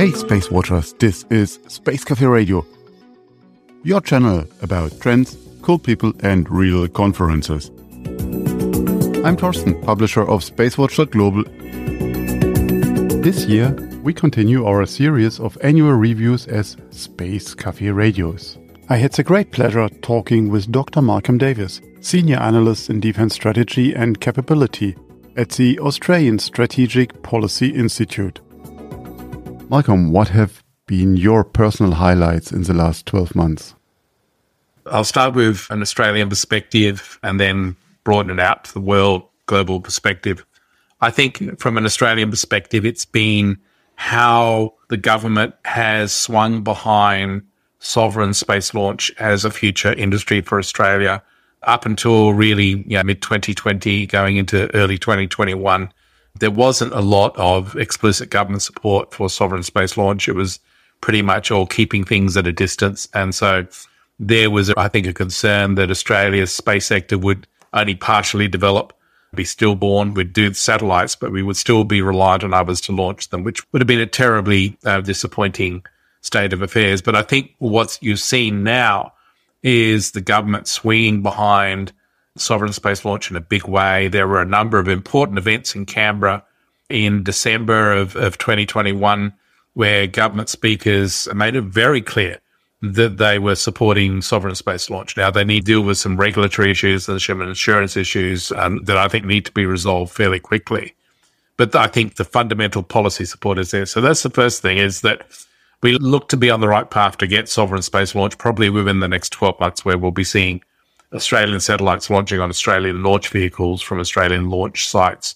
Hey, Space Watchers, this is Space Cafe Radio, your channel about trends, cool people, and real conferences. I'm Torsten, publisher of SpaceWatch.global. This year, we continue our series of annual reviews as Space Cafe Radios. I had the great pleasure talking with Dr. Malcolm Davis, Senior Analyst in Defense Strategy and Capability at the Australian Strategic Policy Institute. Malcolm, what have been your personal highlights in the last 12 months? I'll start with an Australian perspective and then broaden it out to the world global perspective. I think from an Australian perspective, it's been how the government has swung behind sovereign space launch as a future industry for Australia up until really you know, mid 2020, going into early 2021 there wasn't a lot of explicit government support for sovereign space launch. It was pretty much all keeping things at a distance. And so there was, I think, a concern that Australia's space sector would only partially develop, be stillborn. We'd do satellites, but we would still be reliant on others to launch them, which would have been a terribly uh, disappointing state of affairs. But I think what you've seen now is the government swinging behind sovereign space launch in a big way. There were a number of important events in Canberra in December of, of 2021 where government speakers made it very clear that they were supporting sovereign space launch. Now they need to deal with some regulatory issues and some insurance issues um, that I think need to be resolved fairly quickly. But I think the fundamental policy support is there. So that's the first thing is that we look to be on the right path to get sovereign space launch probably within the next 12 months where we'll be seeing Australian satellites launching on Australian launch vehicles from Australian launch sites.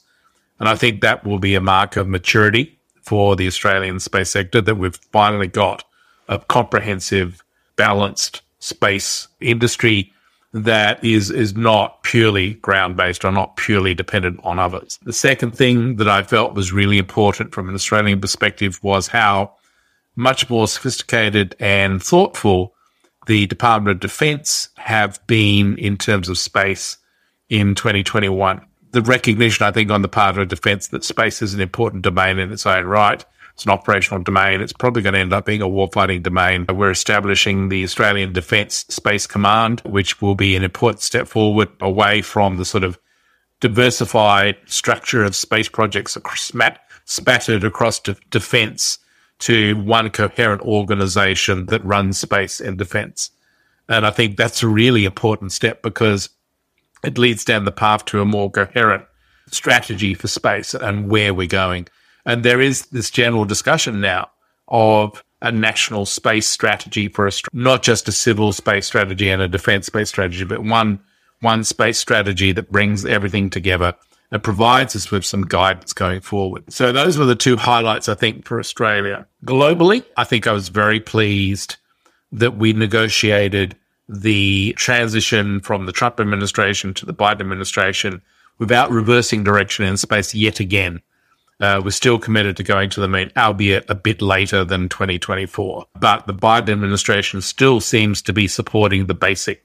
And I think that will be a mark of maturity for the Australian space sector that we've finally got a comprehensive, balanced space industry that is is not purely ground based or not purely dependent on others. The second thing that I felt was really important from an Australian perspective was how much more sophisticated and thoughtful the Department of Defense have been in terms of space in 2021. The recognition, I think, on the part of defense that space is an important domain in its own right. It's an operational domain. It's probably going to end up being a warfighting domain. We're establishing the Australian Defence Space Command, which will be an important step forward away from the sort of diversified structure of space projects across, spattered across de- defence to one coherent organization that runs space and defense. And I think that's a really important step because it leads down the path to a more coherent strategy for space and where we're going. And there is this general discussion now of a national space strategy for Australia, not just a civil space strategy and a defense space strategy, but one one space strategy that brings everything together and provides us with some guidance going forward. So those were the two highlights, I think, for Australia. Globally, I think I was very pleased that we negotiated the transition from the Trump administration to the Biden administration without reversing direction in space yet again. Uh, we're still committed to going to the moon, albeit a bit later than 2024. But the Biden administration still seems to be supporting the basic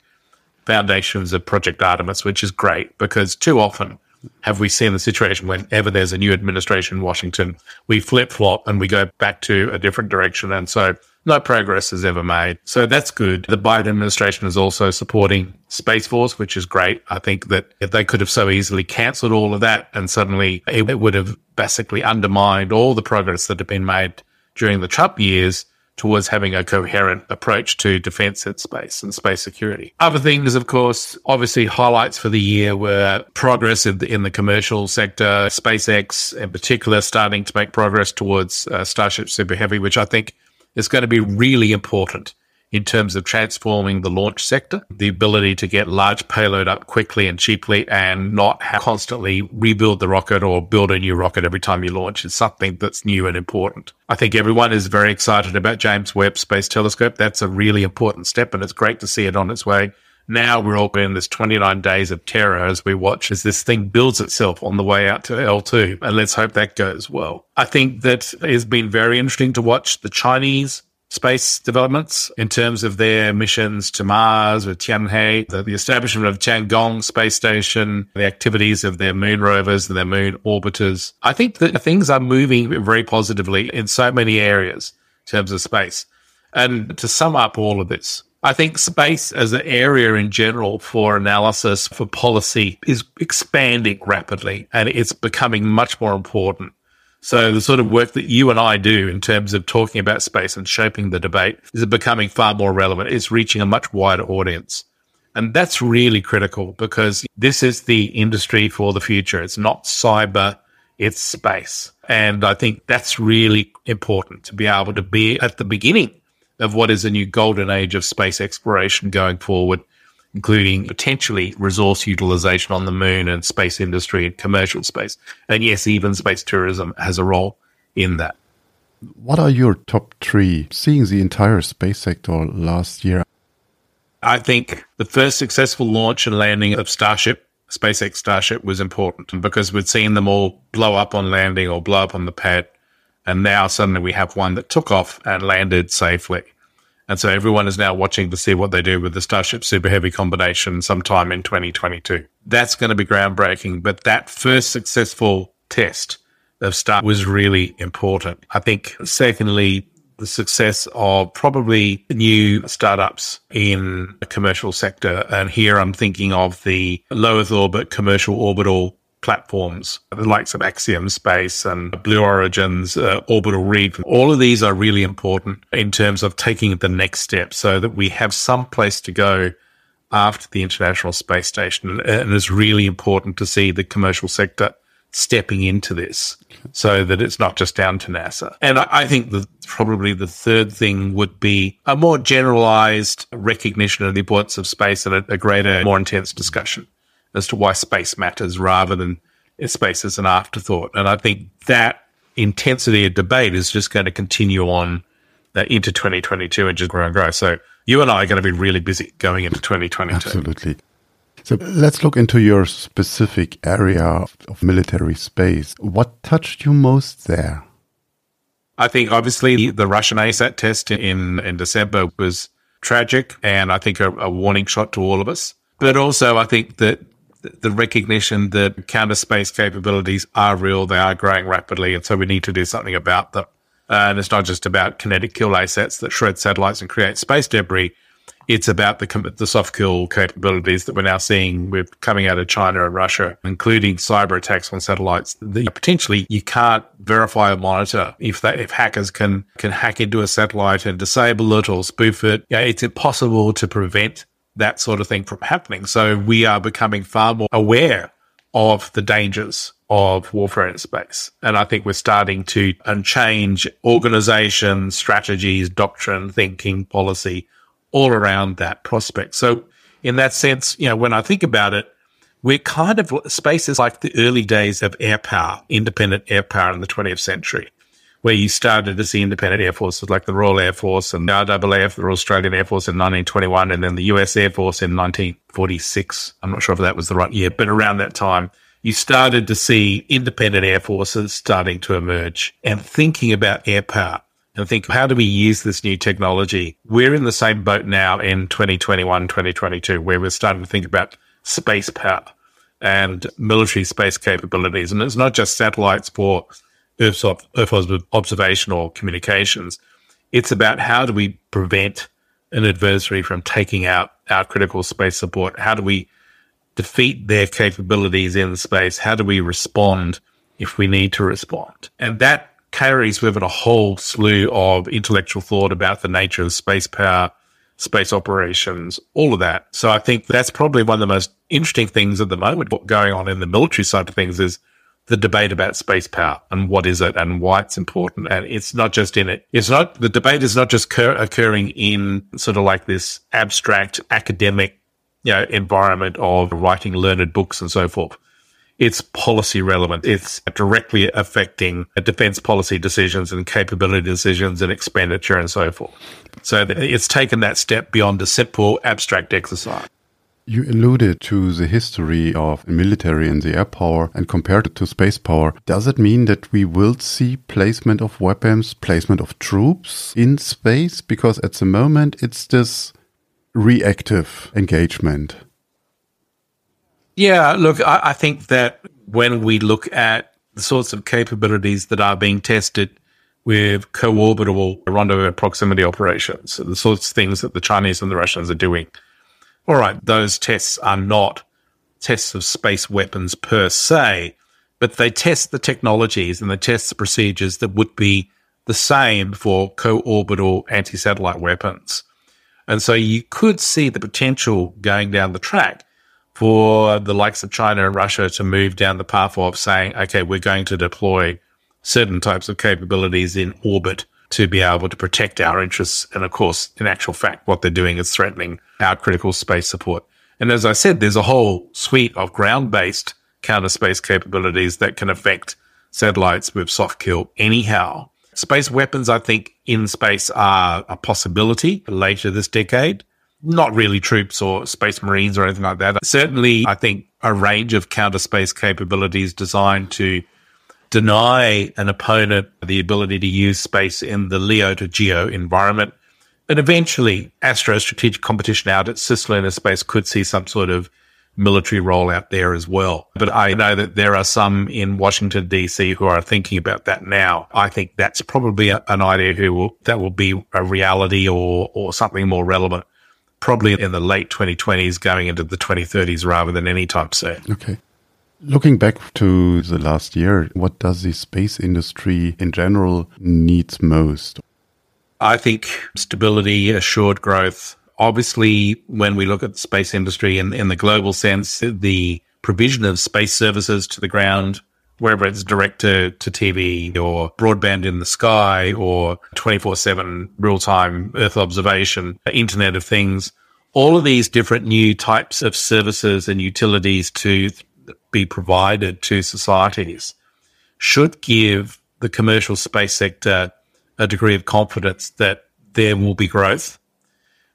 foundations of Project Artemis, which is great because too often have we seen the situation whenever there's a new administration in Washington, we flip flop and we go back to a different direction. And so no progress is ever made. So that's good. The Biden administration is also supporting Space Force, which is great. I think that if they could have so easily cancelled all of that and suddenly it would have basically undermined all the progress that had been made during the Trump years towards having a coherent approach to defense in space and space security. Other things, of course, obviously highlights for the year were progress in the, in the commercial sector, SpaceX in particular starting to make progress towards uh, Starship Super Heavy, which I think is going to be really important in terms of transforming the launch sector, the ability to get large payload up quickly and cheaply and not constantly rebuild the rocket or build a new rocket every time you launch is something that's new and important. I think everyone is very excited about James Webb Space Telescope. That's a really important step and it's great to see it on its way. Now we're all in this 29 days of terror as we watch as this thing builds itself on the way out to L2. And let's hope that goes well. I think that it has been very interesting to watch the Chinese space developments in terms of their missions to Mars with Tianhe, the, the, establishment of Tiangong space station, the activities of their moon rovers and their moon orbiters. I think that things are moving very positively in so many areas in terms of space. And to sum up all of this, I think space as an area in general for analysis for policy is expanding rapidly and it's becoming much more important. So the sort of work that you and I do in terms of talking about space and shaping the debate is becoming far more relevant. It's reaching a much wider audience. And that's really critical because this is the industry for the future. It's not cyber, it's space. And I think that's really important to be able to be at the beginning of what is a new golden age of space exploration going forward, including potentially resource utilization on the moon and space industry and commercial space. And yes, even space tourism has a role in that. What are your top three seeing the entire space sector last year? I think the first successful launch and landing of Starship, SpaceX Starship, was important because we'd seen them all blow up on landing or blow up on the pad and now suddenly we have one that took off and landed safely. And so everyone is now watching to see what they do with the Starship Super Heavy combination sometime in 2022. That's going to be groundbreaking. But that first successful test of Star was really important. I think, secondly, the success of probably new startups in the commercial sector. And here I'm thinking of the low Earth orbit commercial orbital platforms, the likes of Axiom Space and Blue Origin's uh, Orbital Reef. All of these are really important in terms of taking the next step so that we have some place to go after the International Space Station. And it's really important to see the commercial sector stepping into this so that it's not just down to NASA. And I, think probably the third thing would be a more generalized recognition of the importance of space and a, a greater, more intense discussion as to why space matters rather than space as an afterthought. And I think that intensity of debate is just going to continue on uh, into 2022 and just grow and grow. So you and I are going to be really busy going into 2022. Absolutely. So let's look into your specific area of military space. What touched you most there? I think obviously the Russian ASAT test in, in December was tragic and I think a, a warning shot to all of us. But also I think that the recognition that counter space capabilities are real, they are growing rapidly, and so we need to do something about them. And it's not just about kinetic kill assets that shred satellites and create space debris. It's about the the soft kill capabilities that we're now seeing with coming out of China and Russia, including cyber attacks on satellites. That potentially you can't verify or monitor if that if hackers can can hack into a satellite and disable it or spoof it. Yeah, it's impossible to prevent that sort of thing from happening. So we are becoming far more aware of the dangers of warfare in space. And I think we're starting to change organization, strategies, doctrine, thinking, policy all around that prospect. So in that sense, you know, when I think about it, we're kind of space is like the early days of air power, independent air power in the 20th century where you started to see independent air forces like the Royal Air Force and the RAAF, the Royal Australian Air Force in 1921, and then the US Air Force in 1946. I'm not sure if that was the right year, but around that time, you started to see independent air forces starting to emerge and thinking about air power and think, how do we use this new technology? We're in the same boat now in 2021, 2022, where we're starting to think about space power and military space capabilities. And it's not just satellites for Earth, Earth observational communications. It's about how do we prevent an adversary from taking out our critical space support? How do we defeat their capabilities in space? How do we respond if we need to respond? And that carries with it a whole slew of intellectual thought about the nature of space power, space operations, all of that. So I think that's probably one of the most interesting things at the moment. What going on in the military side of things is the debate about space power and what is it and why it's important. And it's not just in it. It's not, the debate is not just cur- occurring in sort of like this abstract academic, you know, environment of writing learned books and so forth. It's policy relevant. It's directly affecting defense policy decisions and capability decisions and expenditure and so forth. So it's taken that step beyond a simple abstract exercise. You alluded to the history of military and the air power and compared it to space power. Does it mean that we will see placement of weapons, placement of troops in space? Because at the moment it's this reactive engagement. Yeah, look, I, I think that when we look at the sorts of capabilities that are being tested with co-orbital rendezvous proximity operations, the sorts of things that the Chinese and the Russians are doing, all right, those tests are not tests of space weapons per se, but they test the technologies and they test the procedures that would be the same for co-orbital anti-satellite weapons. And so you could see the potential going down the track for the likes of China and Russia to move down the path of saying, okay, we're going to deploy certain types of capabilities in orbit to be able to protect our interests. And of course, in actual fact, what they're doing is threatening our critical space support. And as I said, there's a whole suite of ground based counter space capabilities that can affect satellites with soft kill anyhow. Space weapons, I think, in space are a possibility later this decade. Not really troops or space marines or anything like that. Certainly, I think a range of counter space capabilities designed to deny an opponent the ability to use space in the LEO to GEO environment. And eventually, Astro strategic competition out at cislunar space could see some sort of military role out there as well. But I know that there are some in Washington DC who are thinking about that now. I think that's probably a, an idea who will, that will be a reality or, or something more relevant, probably in the late 2020s going into the 2030s rather than any time soon. Okay. Looking back to the last year, what does the space industry in general needs most? I think stability, assured growth. Obviously, when we look at the space industry in, in the global sense, the provision of space services to the ground, wherever it's direct to, to TV or broadband in the sky or 24 7 real time Earth observation, Internet of Things, all of these different new types of services and utilities to be provided to societies should give the commercial space sector a degree of confidence that there will be growth.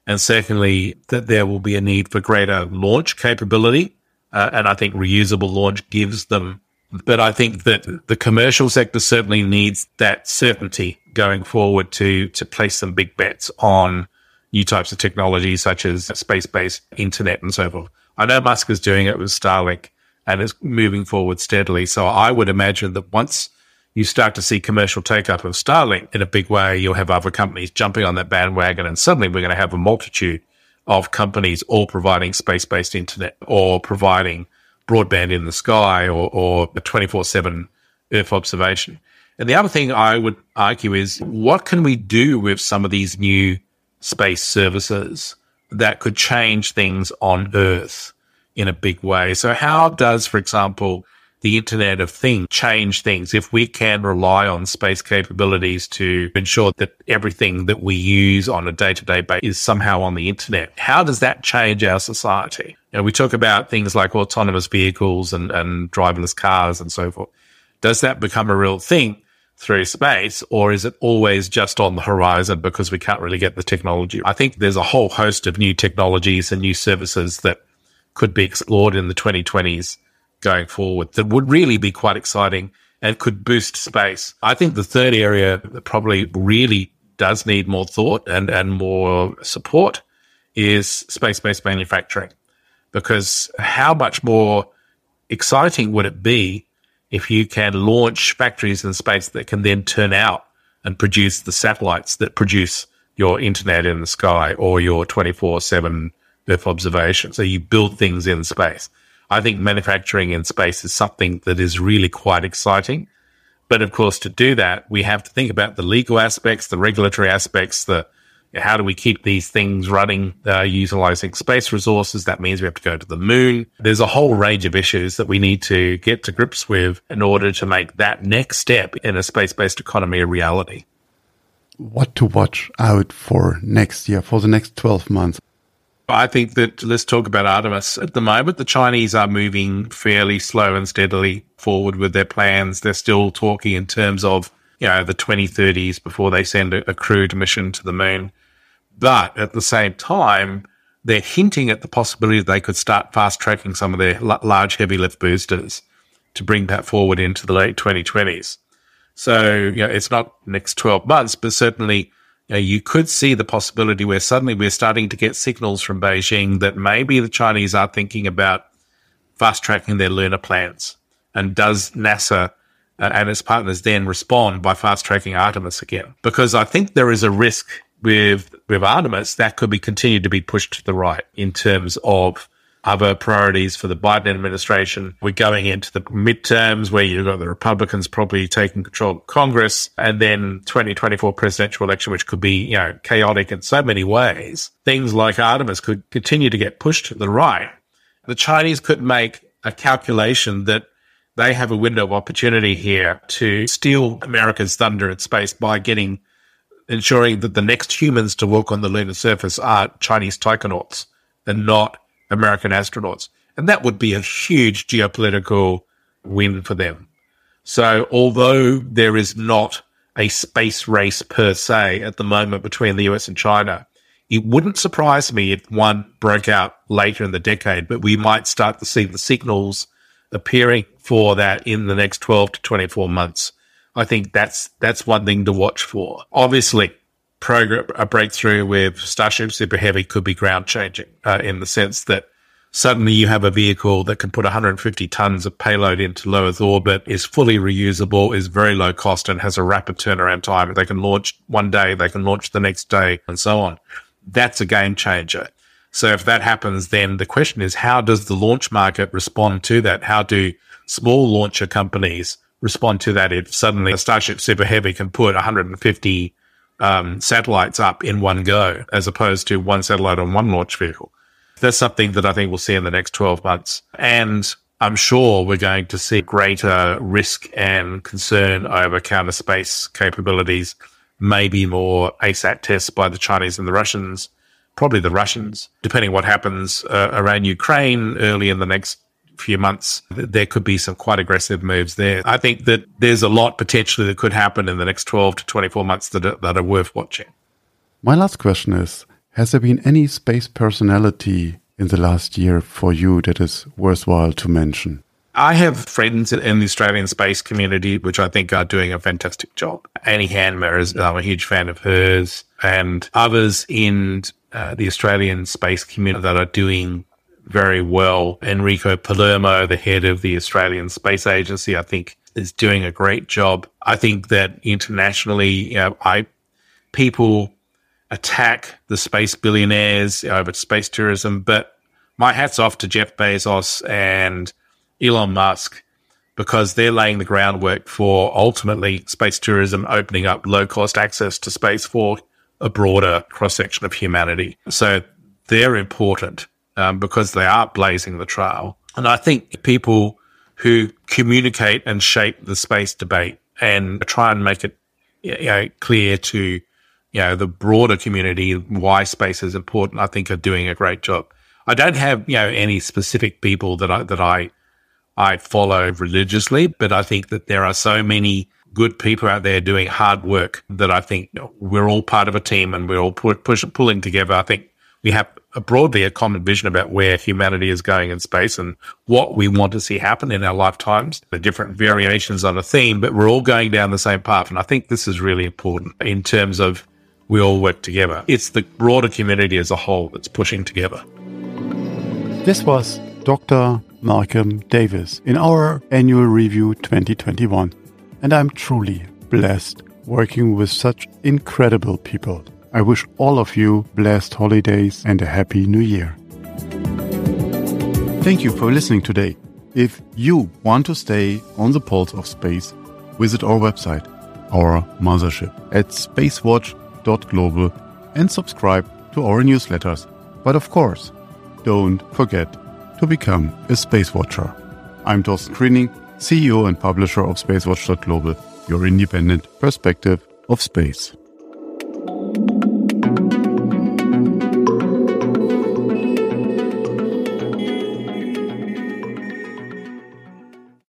And secondly, that there will be a need for greater launch capability. Uh, and I think reusable launch gives them. But I think that the commercial sector certainly needs that certainty going forward to, to place some big bets on new types of technology, such as space based internet and so forth. I know Musk is doing it with Starlink and it's moving forward steadily. So I would imagine that once you start to see commercial take up of Starlink in a big way, you'll have other companies jumping on that bandwagon. And suddenly we're going to have a multitude of companies all providing space based internet or providing broadband in the sky or, or 24 7 Earth observation. And the other thing I would argue is what can we do with some of these new space services that could change things on Earth? In a big way. So how does, for example, the Internet of Things change things if we can rely on space capabilities to ensure that everything that we use on a day to day basis is somehow on the Internet? How does that change our society? You know, we talk about things like autonomous vehicles and, and driverless cars and so forth. Does that become a real thing? through space, or is it always just on the horizon because we can't really get the technology? I think there's a whole host of new technologies and new services that could be explored in the 2020s going forward that would really be quite exciting and could boost space. I think the third area that probably really does need more thought and, and more support is space based manufacturing. Because how much more exciting would it be if you can launch factories in space that can then turn out and produce the satellites that produce your internet in the sky or your 24 7 Earth observation. So you build things in space. I think manufacturing in space is something that is really quite exciting. But of course, to do that, we have to think about the legal aspects, the regulatory aspects, the how do we keep these things running uh, utilizing space resources? That means we have to go to the moon. There's a whole range of issues that we need to get to grips with in order to make that next step in a space based economy a reality. What to watch out for next year, for the next 12 months? I think that let's talk about Artemis. At the moment, the Chinese are moving fairly slow and steadily forward with their plans. They're still talking in terms of, you know, the 2030s before they send a, a crewed mission to the moon. But at the same time, they're hinting at the possibility that they could start fast tracking some of their l- large heavy lift boosters to bring that forward into the late 2020s. So, you know, it's not next 12 months, but certainly you, know, you could see the possibility where suddenly we're starting to get signals from Beijing that maybe the Chinese are thinking about fast tracking their lunar plans. And does NASA uh, and its partners then respond by fast tracking Artemis again? Because I think there is a risk with with Artemis that could be continued to be pushed to the right in terms of other priorities for the Biden administration. We're going into the midterms where you've got the Republicans probably taking control of Congress and then 2024 presidential election, which could be, you know, chaotic in so many ways. Things like Artemis could continue to get pushed to the right. The Chinese could make a calculation that they have a window of opportunity here to steal America's thunder in space by getting ensuring that the next humans to walk on the lunar surface are Chinese taikonauts and not American astronauts. And that would be a huge geopolitical win for them. So although there is not a space race per se at the moment between the US and China, it wouldn't surprise me if one broke out later in the decade, but we might start to see the signals appearing for that in the next 12 to 24 months. I think that's, that's one thing to watch for. Obviously, program, a breakthrough with Starship Super Heavy could be ground changing uh, in the sense that suddenly you have a vehicle that can put 150 tons of payload into low Earth orbit, is fully reusable, is very low cost, and has a rapid turnaround time. They can launch one day, they can launch the next day, and so on. That's a game changer. So if that happens, then the question is, how does the launch market respond to that? How do small launcher companies respond to that if suddenly a Starship Super Heavy can put 150 um, satellites up in one go, as opposed to one satellite on one launch vehicle. That's something that I think we'll see in the next 12 months. And I'm sure we're going to see greater risk and concern over counter space capabilities, maybe more ASAT tests by the Chinese and the Russians, probably the Russians, depending what happens uh, around Ukraine early in the next few months, there could be some quite aggressive moves there. I think that there's a lot potentially that could happen in the next 12 to 24 months that are, that are worth watching. My last question is Has there been any space personality in the last year for you that is worthwhile to mention? I have friends in the Australian space community, which I think are doing a fantastic job. Annie Handmer is, I'm a huge fan of hers, and others in uh, the Australian space community that are doing very well. Enrico Palermo, the head of the Australian Space Agency, I think is doing a great job. I think that internationally, you know, I people attack the space billionaires over space tourism, but my hat's off to Jeff Bezos and Elon Musk because they're laying the groundwork for ultimately space tourism opening up low cost access to space for a broader cross section of humanity. So they're important um, because they are blazing the trail. And I think people who communicate and shape the space debate and try and make it you know, clear to you know the broader community why space is important, I think are doing a great job. I don't have you know any specific people that I that I I follow religiously, but I think that there are so many good people out there doing hard work that I think you know, we're all part of a team and we're all push, pulling together. I think we have broadly a common vision about where humanity is going in space and what we want to see happen in our lifetimes, the different variations on a theme, but we're all going down the same path. And I think this is really important in terms of we all work together. It's the broader community as a whole that's pushing together. This was Dr. Malcolm Davis in our annual review 2021. And I'm truly blessed working with such incredible people. I wish all of you blessed holidays and a happy new year. Thank you for listening today. If you want to stay on the pulse of space, visit our website, our mothership at spacewatch.global and subscribe to our newsletters. But of course, don't forget to become a Space Watcher. I'm Torsten Kriening, CEO and publisher of SpaceWatch.global, your independent perspective of space. Thank you